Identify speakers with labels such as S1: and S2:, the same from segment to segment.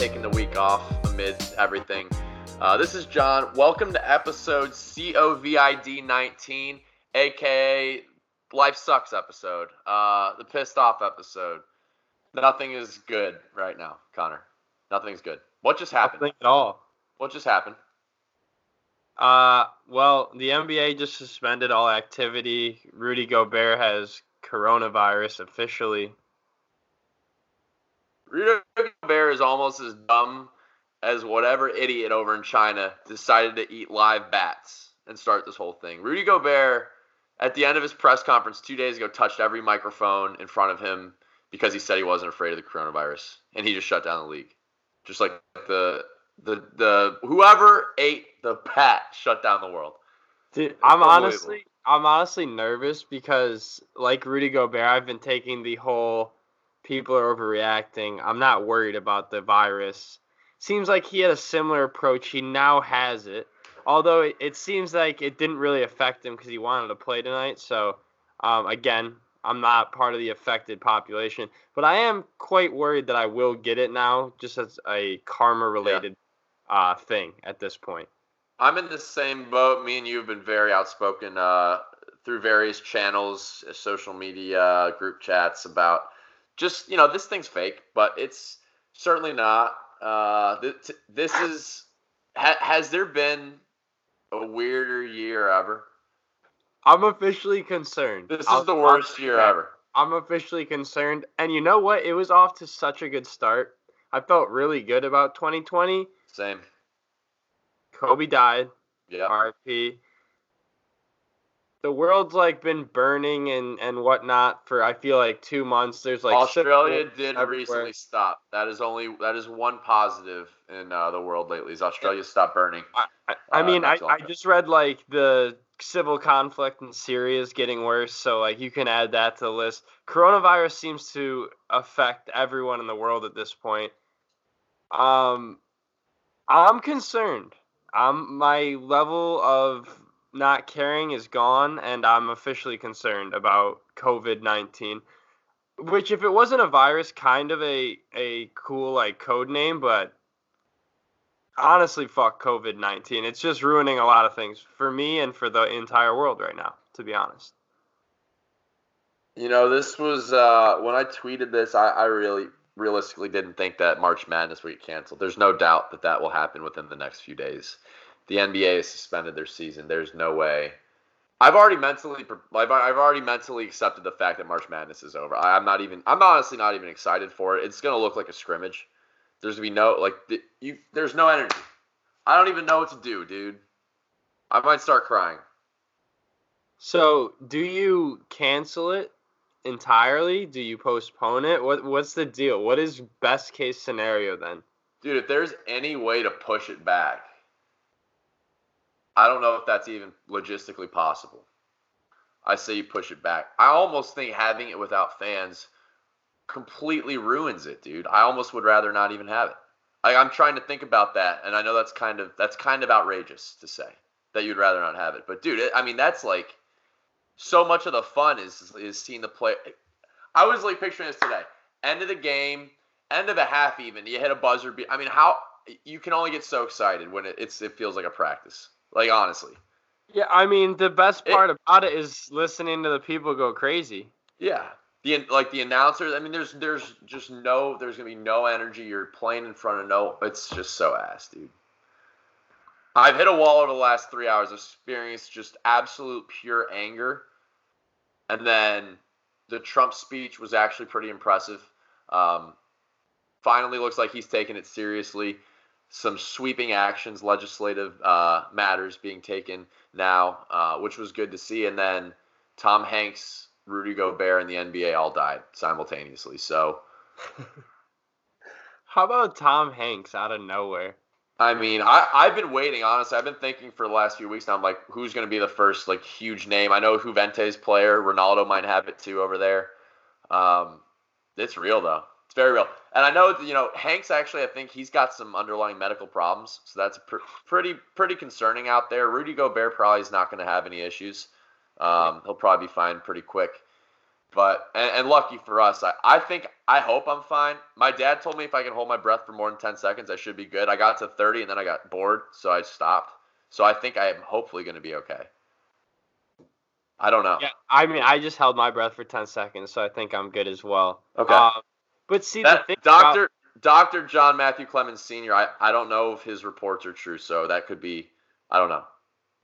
S1: taking the week off amid everything. Uh, this is John. Welcome to episode COVID 19, aka Life Sucks episode, uh, the pissed off episode. Nothing is good right now, Connor. Nothing's good. What just happened?
S2: Nothing at all.
S1: What just happened?
S2: Uh, well, the NBA just suspended all activity. Rudy Gobert has coronavirus officially.
S1: Rudy Gobert is almost as dumb as whatever idiot over in China decided to eat live bats and start this whole thing. Rudy Gobert, at the end of his press conference two days ago, touched every microphone in front of him because he said he wasn't afraid of the coronavirus, and he just shut down the league, just like the the the whoever ate the bat shut down the world.
S2: Dude, I'm honestly I'm honestly nervous because like Rudy Gobert, I've been taking the whole people are overreacting. I'm not worried about the virus. Seems like he had a similar approach. He now has it. Although it, it seems like it didn't really affect him because he wanted to play tonight. So, um, again, I'm not part of the affected population. But I am quite worried that I will get it now, just as a karma related yeah. uh, thing at this point.
S1: I'm in the same boat. Me and you have been very outspoken uh, through various channels, social media, group chats about just, you know, this thing's fake, but it's certainly not. Uh, th- this is, ha- has there been a weirder year ever?
S2: I'm officially concerned.
S1: This is the worst year ever.
S2: I'm officially concerned. And you know what? It was off to such a good start. I felt really good about 2020.
S1: Same.
S2: Kobe died.
S1: Yeah.
S2: RIP. The world's like been burning and and whatnot for I feel like two months. There's like
S1: Australia did everywhere. recently stop. That is only that is one positive in uh, the world lately. Is Australia stopped burning?
S2: I, I, I uh, mean, I, I just read like the civil conflict in Syria is getting worse, so like you can add that to the list. Coronavirus seems to affect everyone in the world at this point. Um, I'm concerned. I'm my level of not caring is gone, and I'm officially concerned about COVID nineteen. Which, if it wasn't a virus, kind of a a cool like code name, but honestly, fuck COVID nineteen. It's just ruining a lot of things for me and for the entire world right now. To be honest.
S1: You know, this was uh, when I tweeted this. I, I really realistically didn't think that March Madness would get canceled. There's no doubt that that will happen within the next few days. The NBA has suspended their season. There's no way. I've already mentally, I've, I've already mentally accepted the fact that March Madness is over. I, am not even, I'm honestly not even excited for it. It's gonna look like a scrimmage. There's gonna be no like, the, you, there's no energy. I don't even know what to do, dude. I might start crying.
S2: So, do you cancel it entirely? Do you postpone it? What what's the deal? What is best case scenario then?
S1: Dude, if there's any way to push it back, I don't know if that's even logistically possible. I say you push it back. I almost think having it without fans completely ruins it, dude. I almost would rather not even have it. I, I'm trying to think about that, and I know that's kind of that's kind of outrageous to say that you'd rather not have it. But dude, it, I mean that's like so much of the fun is is seeing the play. I was like picturing this today. End of the game, end of a half, even you hit a buzzer. I mean, how you can only get so excited when it, it's it feels like a practice. Like honestly.
S2: Yeah, I mean the best part it, about it is listening to the people go crazy.
S1: Yeah. The like the announcers, I mean there's there's just no there's going to be no energy. You're playing in front of no it's just so ass, dude. I've hit a wall over the last 3 hours. I've experienced just absolute pure anger. And then the Trump speech was actually pretty impressive. Um, finally looks like he's taking it seriously some sweeping actions, legislative uh, matters being taken now, uh, which was good to see. And then Tom Hanks, Rudy Gobert, and the NBA all died simultaneously. So,
S2: how about Tom Hanks out of nowhere?
S1: I mean, I, I've been waiting, honestly. I've been thinking for the last few weeks now. I'm like, who's going to be the first, like, huge name? I know Juventus player. Ronaldo might have it too over there. Um, it's real, though. It's very real. And I know, that, you know, Hanks actually, I think he's got some underlying medical problems. So that's pr- pretty pretty concerning out there. Rudy Gobert probably is not going to have any issues. Um, he'll probably be fine pretty quick. But and, and lucky for us, I, I think I hope I'm fine. My dad told me if I can hold my breath for more than 10 seconds, I should be good. I got to 30 and then I got bored, so I stopped. So I think I am hopefully going to be okay. I don't know.
S2: Yeah, I mean, I just held my breath for 10 seconds, so I think I'm good as well.
S1: Okay.
S2: Um, but see,
S1: That,
S2: the thing
S1: Doctor
S2: about-
S1: Doctor John Matthew Clemens Sr. I, I don't know if his reports are true, so that could be I don't know.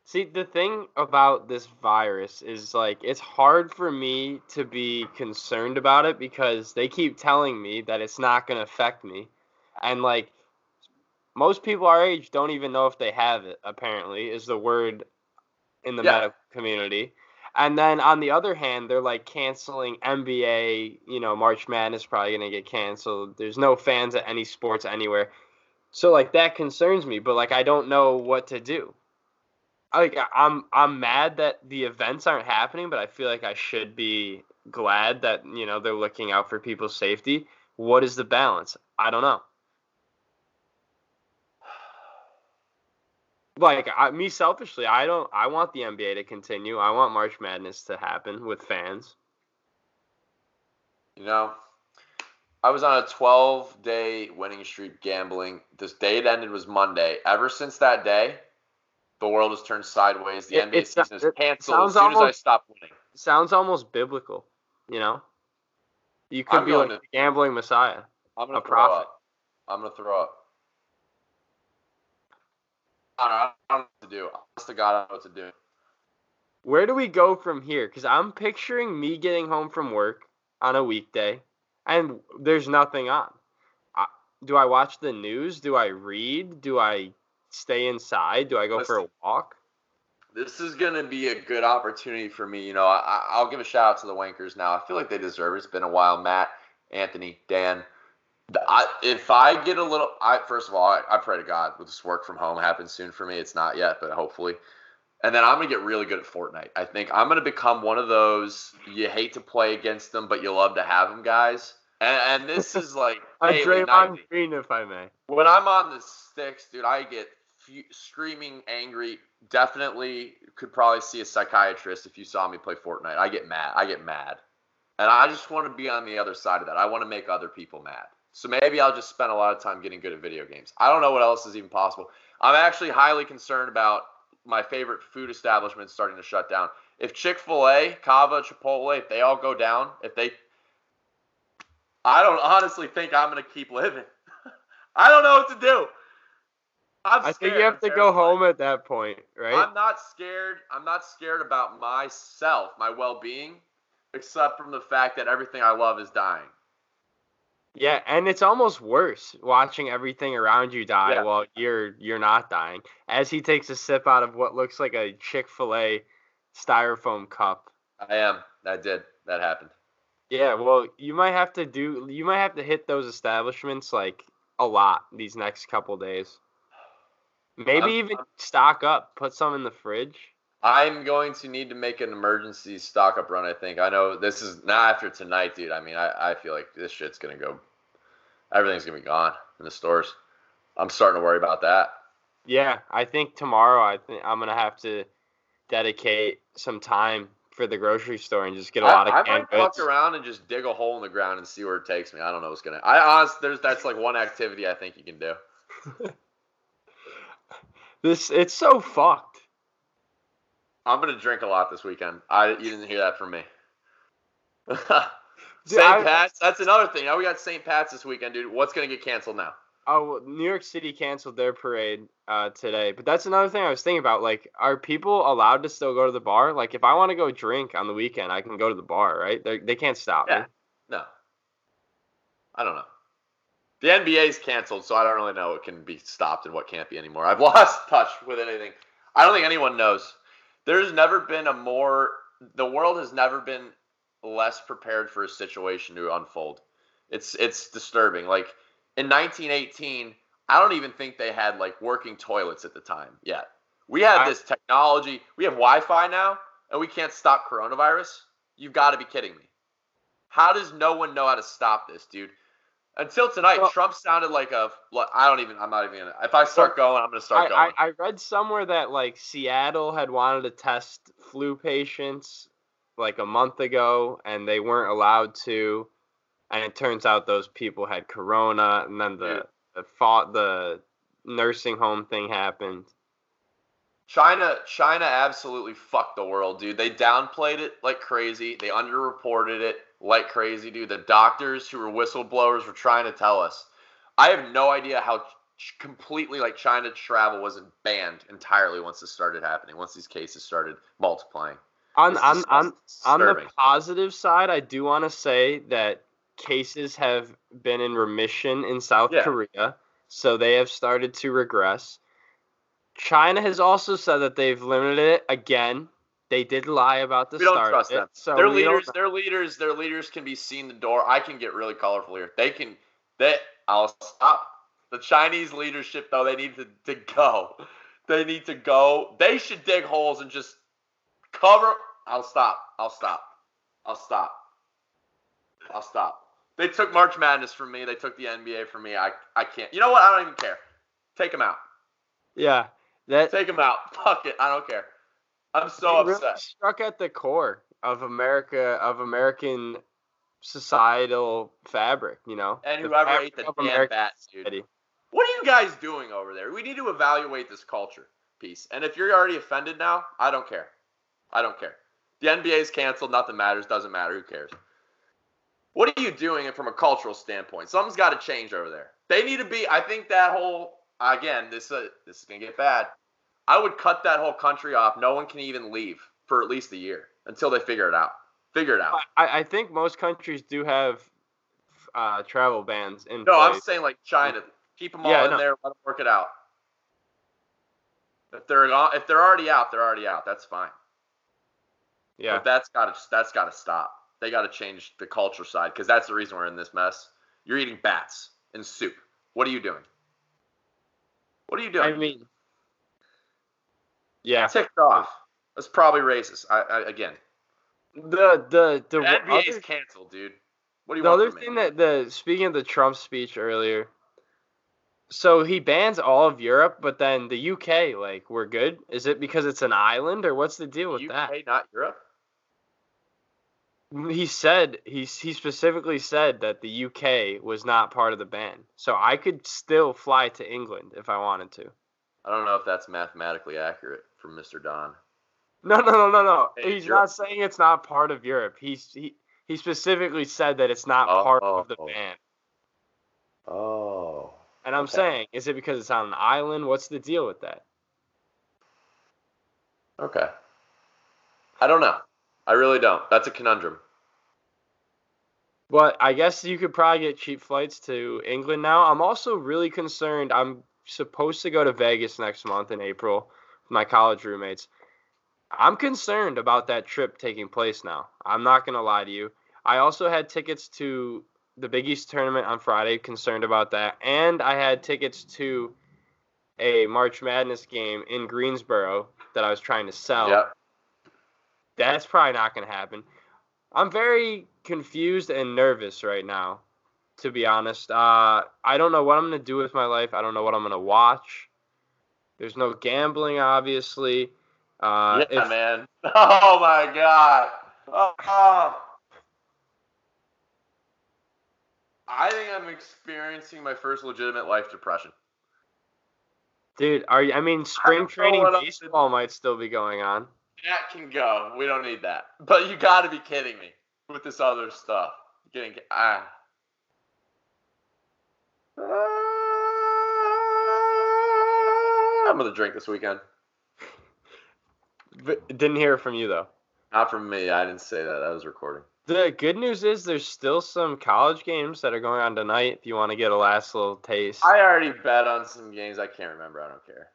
S2: See, the thing about this virus is like it's hard for me to be concerned about it because they keep telling me that it's not going to affect me. And like most people our age don't even know if they have it, apparently, is the word in the
S1: Yeah.
S2: medical community. And then on the other hand, they're like canceling NBA, you know, March Madness probably to get canceled. There's no fans at any sports anywhere. So like that concerns me, but like I don't know what to do like I'm I'm mad that the events aren't happening, but I feel like I should be glad that you know they're looking out for people's safety. What is the balance? I don't know. Like I, me selfishly, I don't. I want the NBA to continue. I want March Madness to happen with fans.
S1: You know, I was on a 12 day winning streak gambling. This day it ended was Monday. Ever since that day, the world has turned sideways. The
S2: It-
S1: NBA
S2: it
S1: season is canceled as soon as I stop winning.
S2: Sounds almost biblical, you know. You could
S1: I'm
S2: be like
S1: to-
S2: the gambling messiah.
S1: I'm gonna
S2: a prophet.
S1: up. I'm gonna throw up. I don't, know, I don't know what to do. Honest to God, I don't know what to do.
S2: Where do we go from here? Because I'm picturing me getting home from work on a weekday, and there's nothing on. I, do I watch the news? Do I read? Do I stay inside? Do I go for a walk?
S1: This is gonna be a good opportunity for me. You know, I, I'll give a shout out to the Wankers now. I feel like they deserve it. It's been a while. Matt, Anthony, Dan. I, if I get a little, I first of all, I, I pray to God with this work from home happens soon for me. It's not yet, but hopefully. And then I'm gonna get really good at Fortnite. I think I'm gonna become one of those you hate to play against them, but you love to have them guys. And, and this is like daily,
S2: Draymond. Green, if I may.
S1: When I'm on the sticks, dude, I get fu- screaming, angry. Definitely could probably see a psychiatrist if you saw me play Fortnite. I get mad. I get mad. And I just want to be on the other side of that. I want to make other people mad. So maybe I'll just spend a lot of time getting good at video games. I don't know what else is even possible. I'm actually highly concerned about my favorite food establishments starting to shut down. If Chick fil A, Cava, Chipotle, if they all go down, if they. I don't honestly think I'm going to keep living. I don't know what to do. I'm
S2: I think you have to go home at that point, right?
S1: I'm not scared. I'm not scared about myself, my well-being, except from the fact that everything I love is dying.
S2: Yeah, and it's almost worse watching everything around you die
S1: Yeah.
S2: while you're you're not dying. As he takes a sip out of what looks like a Chick Fil A styrofoam cup.
S1: I am. That did. That happened.
S2: Yeah, well, you might have to do. You might have to hit those establishments like a lot these next couple days. Maybe
S1: I'm-
S2: even stock up. Put some in the fridge.
S1: I'm going to need to make an emergency stock up run. I think. I know this is not after tonight, dude. I mean, I, I feel like this shit's gonna go. Everything's gonna be gone in the stores. I'm starting to worry about that.
S2: Yeah, I think tomorrow. I think I'm gonna have to dedicate some time for the grocery store and just get a lot of
S1: I,
S2: canned
S1: might fuck around and just dig a hole in the ground and see where it takes me. I don't know what's gonna. I honestly, there's that's like one activity I think you can do.
S2: This it's so fucked.
S1: I'm gonna drink a lot this weekend. I you didn't hear that from me. St. Pat's. That's another thing. Now we got St. Pat's this weekend, dude. What's gonna get canceled now?
S2: Oh, New York City canceled their parade uh, today, but that's another thing I was thinking about. Like, are people allowed to still go to the bar? Like, if I want to go drink on the weekend, I can go to the bar, right? They they can't stop
S1: Yeah.
S2: me.
S1: No. I don't know. The NBA's canceled, so I don't really know what can be stopped and what can't be anymore. I've lost touch with anything. I don't think anyone knows. There's never been a more. The world has never been less prepared for a situation to unfold. It's it's disturbing. Like in 1918, I don't even think they had like working toilets at the time yet. We have
S2: I-
S1: this technology. We have Wi-Fi now, and we can't stop coronavirus. You've got to be kidding me. How does no one know how to stop this, dude? Until tonight,
S2: Well-
S1: Trump sounded like a. I don't even. I'm not even gonna. If I start going, I'm gonna start
S2: I,
S1: going.
S2: I, I read somewhere that like Seattle had wanted to test flu patients like a month ago and they weren't allowed to. And it turns out those people had corona and then the the fought the nursing home thing happened.
S1: China, China absolutely fucked the world, dude. They downplayed it like crazy. They underreported it like crazy, dude. The doctors who were whistleblowers were trying to tell us. I have no idea how completely like China travel wasn't banned entirely once this started happening. Once these cases started multiplying.
S2: On on on on the positive side, I do want to say that cases have been in remission in South
S1: Yeah.
S2: Korea, so they have started to regress. China has also said that they've limited it again. They did lie about the
S1: we don't trust
S2: it,
S1: them.
S2: So
S1: their leaders, their leaders, their leaders can be seen the door. I can get really colorful here. They can. They. I'll stop. The Chinese leadership, though, they need to, to go. They need to go. They should dig holes and just cover. I'll stop. I'll stop. I'll stop. I'll stop. They took March Madness from me. They took the NBA from me. I, I can't. You know what? I don't even care. Take them out.
S2: Yeah, that
S1: Take them out. Fuck it. I don't care. I'm so
S2: it really
S1: upset.
S2: struck at the core of America of American societal fabric. You know,
S1: And whoever
S2: fabric
S1: ate the damn
S2: American
S1: bats, dude.
S2: society.
S1: What are you guys doing over there? We need to evaluate this culture piece. And if you're already offended now, I don't care. I don't care. The NBA is canceled. Nothing matters. Doesn't matter. Who cares? What are you doing from a cultural standpoint? Something's got to change over there. They need to be. I think that whole again. This uh, this is gonna get bad. I would cut that whole country off. No one can even leave for at least a year until they figure it out. Figure it out.
S2: I, I think most countries do have uh, travel bans in
S1: No, I'm saying like China. Keep them all
S2: Yeah,
S1: in
S2: know.
S1: there. Let them work it out. If they're if they're already out, they're already out. That's fine.
S2: Yeah,
S1: But that's got to that's got to stop. They got to change the culture side because that's the reason we're in this mess. You're eating bats and soup. What are you doing? What are you doing?
S2: I mean, yeah.
S1: ticked off. That's probably racist. I, I again,
S2: The the the,
S1: the NBA's
S2: other,
S1: canceled, dude. What do you
S2: the
S1: want
S2: other thing
S1: me?
S2: that the speaking of the Trump speech earlier. So he bans all of Europe, but then the UK, like, we're good. Is it because it's an island, or what's the deal with that?
S1: UK, not Europe.
S2: He said he he specifically said that the UK was not part of the ban, so I could still fly to England if I wanted to.
S1: I don't know if that's mathematically accurate from Mr. Don.
S2: No, no, no, no, no.
S1: Hey,
S2: He's
S1: Europe.
S2: not saying it's not part of Europe. He's he he specifically said that it's not part of the
S1: Oh.
S2: ban.
S1: Oh.
S2: And I'm
S1: Okay.
S2: saying, is it because it's on an island? What's the deal with that?
S1: Okay. I don't know. I really don't. That's a conundrum.
S2: But I guess you could probably get cheap flights to England now. I'm also really concerned. I'm supposed to go to Vegas next month in April with my college roommates. I'm concerned about that trip taking place now. I'm not going to lie to you. I also had tickets to the Big East tournament on Friday, concerned about that. And I had tickets to a March Madness game in Greensboro that I was trying to sell.
S1: Yep.
S2: That's probably not going to happen. I'm very confused and nervous right now, to be honest. Uh, I don't know what I'm going to do with my life. I don't know what I'm going to watch. There's no gambling, obviously. Uh,
S1: yeah,
S2: if-
S1: man. Oh my god. Oh, oh. I think I'm experiencing my first legitimate life depression.
S2: Dude, are you, I mean, spring
S1: know
S2: training baseball might still be going on.
S1: That can go. We don't need that. But you got to be kidding me with this other stuff. Getting ah. I'm gonna drink this weekend.
S2: But didn't hear it from you though.
S1: Not from me. I didn't say that. I was recording.
S2: The good news is there's still some college games that are going on tonight. If you want to get a last little taste.
S1: I already bet on some games. I can't remember. I don't care.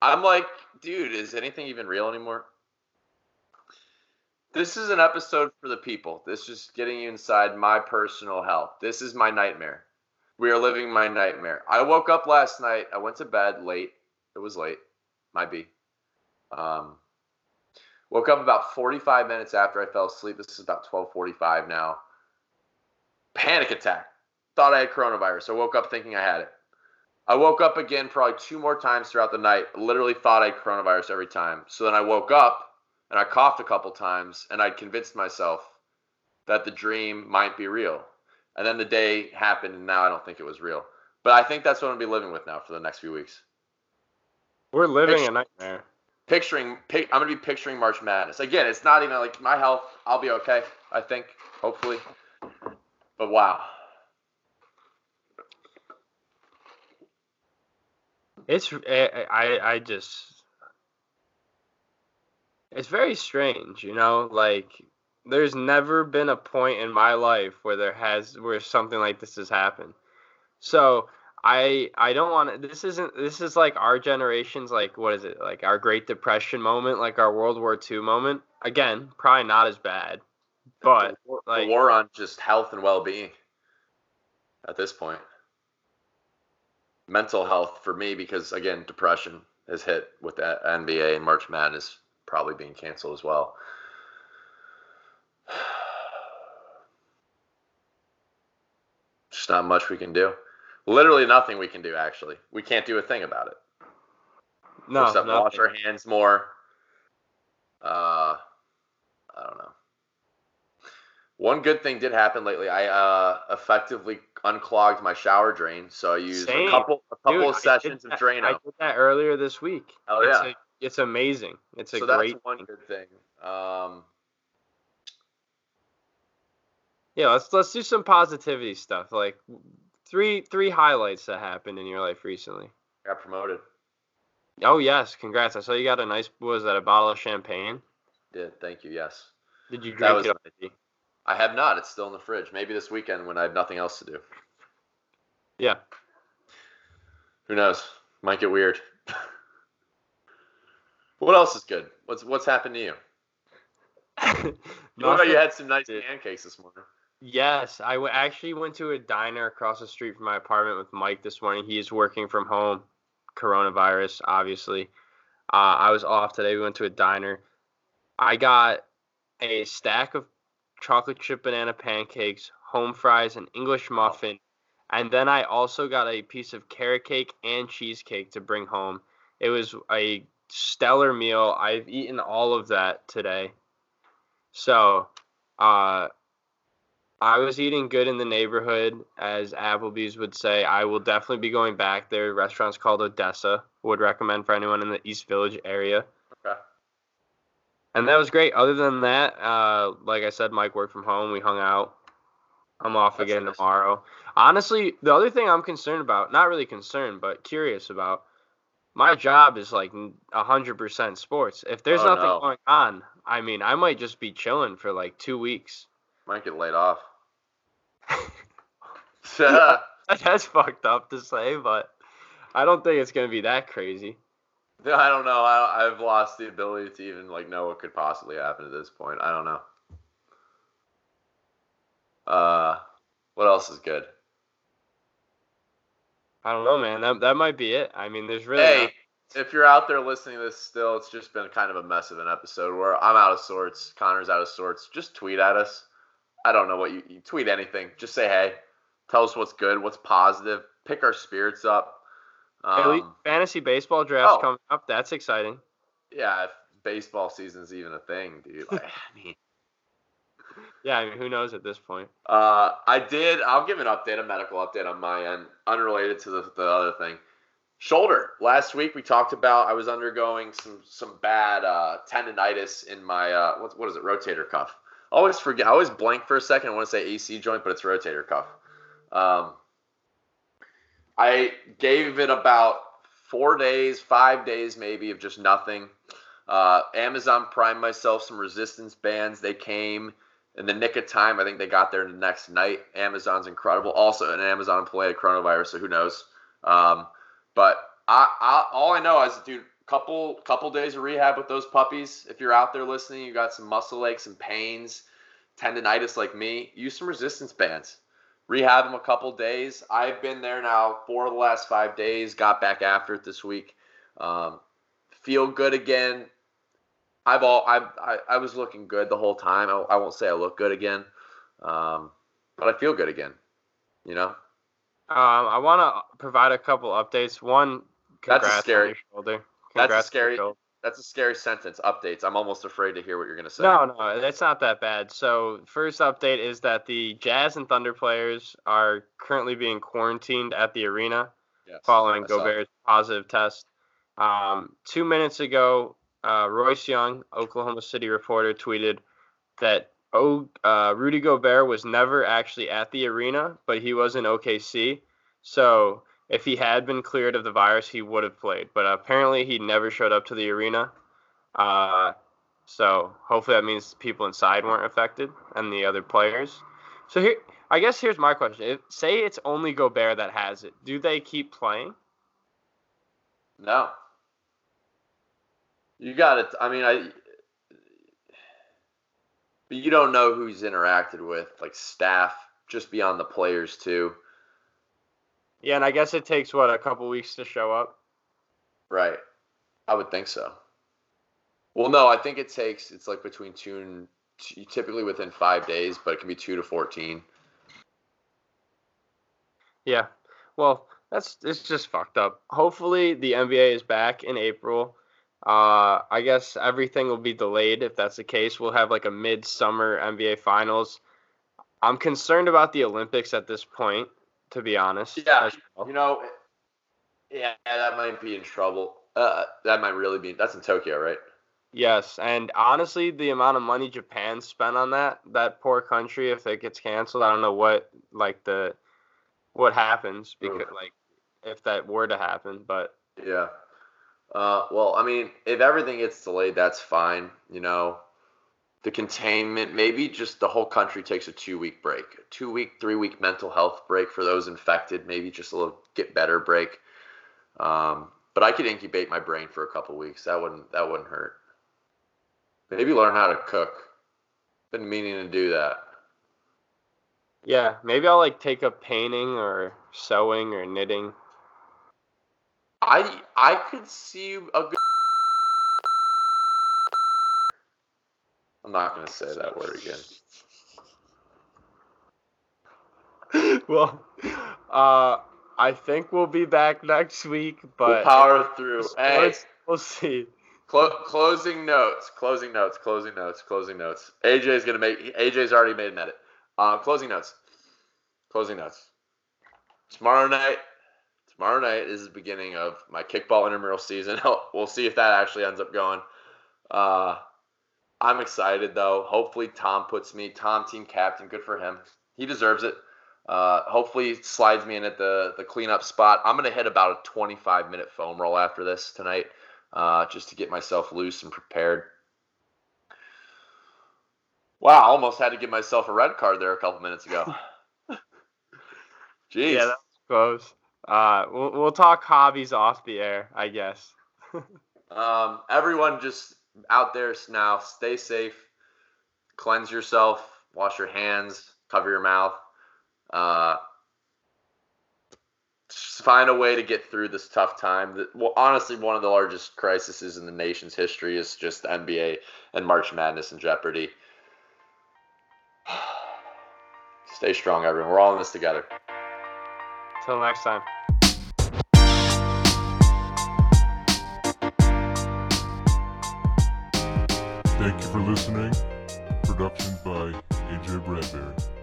S1: I'm like, dude, is anything even real anymore? This is an episode for the people. This is getting you inside my personal health. This is my nightmare. We are living my nightmare. I woke up last night. I went to bed late. It was late. Might be. Um, woke up about 45 minutes after I fell asleep. This is about 12:45 now. Panic attack thought I had coronavirus. I woke up thinking I had it. I woke up again probably two more times throughout the night. Literally thought I had coronavirus every time. So then I woke up and I coughed a couple times and I'd convinced myself that the dream might be real. And then the day happened and now I don't think it was real. But I think that's what I'm gonna be living with now for the next few weeks.
S2: We're living a nightmare.
S1: Picturing, pic, I'm gonna be picturing March Madness again. It's not even like my health. I'll be okay. I think, hopefully. But wow,
S2: It's I eh, eh, I, I just it's very strange, you know, like there's never been a point in my life where there has where something like this has happened. So I I don't want to. This isn't. This is like our generation's like what is it like our Great Depression moment, like our World War II moment. Again, probably not as bad, but
S1: the war,
S2: like
S1: the war on just health and well-being at this point. Mental health for me because again, depression has hit with that NBA and March Madness probably being canceled as well. Just not much we can do. Literally nothing we can do. Actually, we can't do a thing about it.
S2: no,
S1: except wash our hands more. Uh, I don't know. One good thing did happen lately. I uh, effectively unclogged my shower drain, so I used
S2: Same.
S1: a couple a couple
S2: Dude,
S1: of sessions of
S2: that-
S1: Drano.
S2: I did that earlier this week.
S1: Hell
S2: it's
S1: yeah.
S2: a- it's amazing. It's a
S1: so
S2: great.
S1: that's one good thing. Um,
S2: Yeah, let's let's do some positivity stuff. Like three three highlights that happened in your life recently.
S1: got promoted.
S2: Oh yes, congrats! I saw you got a nice was that a bottle of champagne?
S1: Did thank you. Yes,
S2: Did you
S1: That
S2: drink
S1: was
S2: it already?
S1: I have not. It's still in the fridge. Maybe this weekend when I have nothing else to do.
S2: Yeah.
S1: Who knows? Might get weird. what else is good? What's what's happened to you? About
S2: Nothing-
S1: you had some nice pancakes this morning?
S2: Yes, I w- actually went to a diner across the street from my apartment with Mike this morning. He's working from home, coronavirus, obviously. Uh, I was off today. We went to a diner. I got a stack of chocolate chip banana pancakes, home fries, an English muffin, and then I also got a piece of carrot cake and cheesecake to bring home. It was a stellar meal. I've eaten all of that today. So, uh, I was eating good in the neighborhood, as Applebee's would say. I will definitely be going back. Their restaurant's called Odessa. Would recommend for anyone in the East Village area. And that was great. Other than that, uh, like I said, Mike worked from home. We hung out. I'm off
S1: That's
S2: again
S1: nice.
S2: tomorrow. Honestly, the other thing I'm concerned about, not really concerned, but curious about, my job is like 100% sports. If there's
S1: Oh,
S2: nothing
S1: no.
S2: going on, I mean, I might just be chilling for like two weeks.
S1: Might get laid off.
S2: That's fucked up to say, but I don't think it's gonna be that crazy.
S1: I don't know. I, I've lost the ability to even like know what could possibly happen at this point. I don't know. Uh, what else is good?
S2: I don't know, man. That that might be it. I mean, there's really
S1: hey,
S2: not-
S1: if you're out there listening to this still, it's just been kind of a mess of an episode where I'm out of sorts, Connor's out of sorts. Just tweet at us. I don't know what you, you tweet anything. Just say hey. Tell us what's good, what's positive. Pick our spirits up. Um,
S2: fantasy baseball drafts
S1: oh.
S2: coming up. That's exciting.
S1: yeah, if baseball season's even a thing, dude. Like, I mean,
S2: Yeah, I mean, who knows at this point?
S1: Uh, I did. I'll give an update, a medical update on my end, unrelated to the, the other thing. Shoulder. Last week we talked about I was undergoing some some bad uh, tendonitis in my uh, what what is it rotator cuff. I always forget. I always blank for a second. I want to say AC joint, but it's rotator cuff. Um, I gave it about four days, five days maybe of just nothing. Uh, Amazon Prime myself some resistance bands. They came in the nick of time. I think they got there the next night. Amazon's incredible. Also, an Amazon employee had coronavirus, so who knows? Um, but I, I, all I know is, dude, couple couple days of rehab with those puppies. If you're out there listening, you got some muscle aches and pains, tendonitis like me. Use some resistance bands. Rehab them a couple days. I've been there now for the last five days. Got back after it this week. Um, feel good again. I've all I've, I I was looking good the whole time. I, I won't say I look good again, um, but I feel good again. You know,
S2: Um, I want to provide a couple updates. One,
S1: That's scary-
S2: on your shoulder.
S1: That's
S2: Congrats on your
S1: scary-
S2: shoulder.
S1: That's a scary sentence. Updates. I'm almost afraid to hear what you're gonna say.
S2: No, no, it's not that bad. So, first update is that the Jazz and Thunder players are currently being quarantined at the arena
S1: Yes,
S2: following. Gobert's positive test. Um, two minutes ago, uh, Royce Young, Oklahoma City reporter, tweeted that oh, uh, Rudy Gobert was never actually at the arena, but he was in OKC. So if he had been cleared of the virus, he would have played. But apparently, he never showed up to the arena. Uh, so hopefully that means people inside weren't affected and the other players. So here, I guess here's my question: if, Say it's only Gobert that has it, do they keep playing?
S1: No. You got it. I mean, I. But you don't know who he's interacted with, like staff, just beyond the players too.
S2: Yeah, and I guess it takes what a couple weeks to show up.
S1: Right. I would think so. Well, no, I think it takes. It's like between two and typically within five days, but it can be two to fourteen.
S2: Yeah. Well, that's it's just fucked up. Hopefully the NBA is back in April. Uh, I guess everything will be delayed if that's the case. We'll have like a mid-summer NBA Finals. I'm concerned about the Olympics at this point, to be honest.
S1: Yeah,
S2: well.
S1: You know, yeah, that might be in trouble. Uh, that might really be. That's in Tokyo, right?
S2: Yes, and honestly, the amount of money Japan spent on that that poor country, if it gets canceled, I don't know what like the what happens because like if that were to happen, but
S1: Yeah. Uh, well, I mean, if everything gets delayed, that's fine. You know, the containment, maybe just the whole country takes a two week break, a two week, three week mental health break for those infected, maybe just a little get better break. Um, but I could incubate my brain for a couple weeks. That wouldn't that wouldn't hurt. Maybe learn how to cook. Been meaning to do that.
S2: yeah, maybe I'll like take up painting or sewing or knitting.
S1: I I could see a good. I'm not gonna say that word again.
S2: well, uh, I think we'll be back next week,
S1: We'll
S2: but
S1: power through. Hey,
S2: we'll see.
S1: clo- closing notes. Closing notes. Closing notes. Closing notes. AJ's gonna make. AJ's already made an edit. Uh, closing notes. Closing notes. Tomorrow night. Tomorrow night is the beginning of my kickball intramural season. we'll see if that actually ends up going. Uh, I'm excited though. Hopefully Tom puts me Tom team captain. Good for him. He deserves it. Uh, hopefully he slides me in at the the cleanup spot. I'm gonna hit about a 25 minute foam roll after this tonight, uh, just to get myself loose and prepared. Wow, I almost had to give myself a red card there a couple minutes ago. Jeez.
S2: Yeah, that was close. Uh, we'll we'll talk hobbies off the air, I guess.
S1: Um, everyone just out there now, stay safe, cleanse yourself, wash your hands, cover your mouth. Uh, find a way to get through this tough time. That, well, honestly, one of the largest crises in the nation's history is just the NBA and March Madness in jeopardy. Stay strong, everyone. We're all in this together.
S2: Till next time.
S3: Thank you for listening. Production by AJ Bradbury.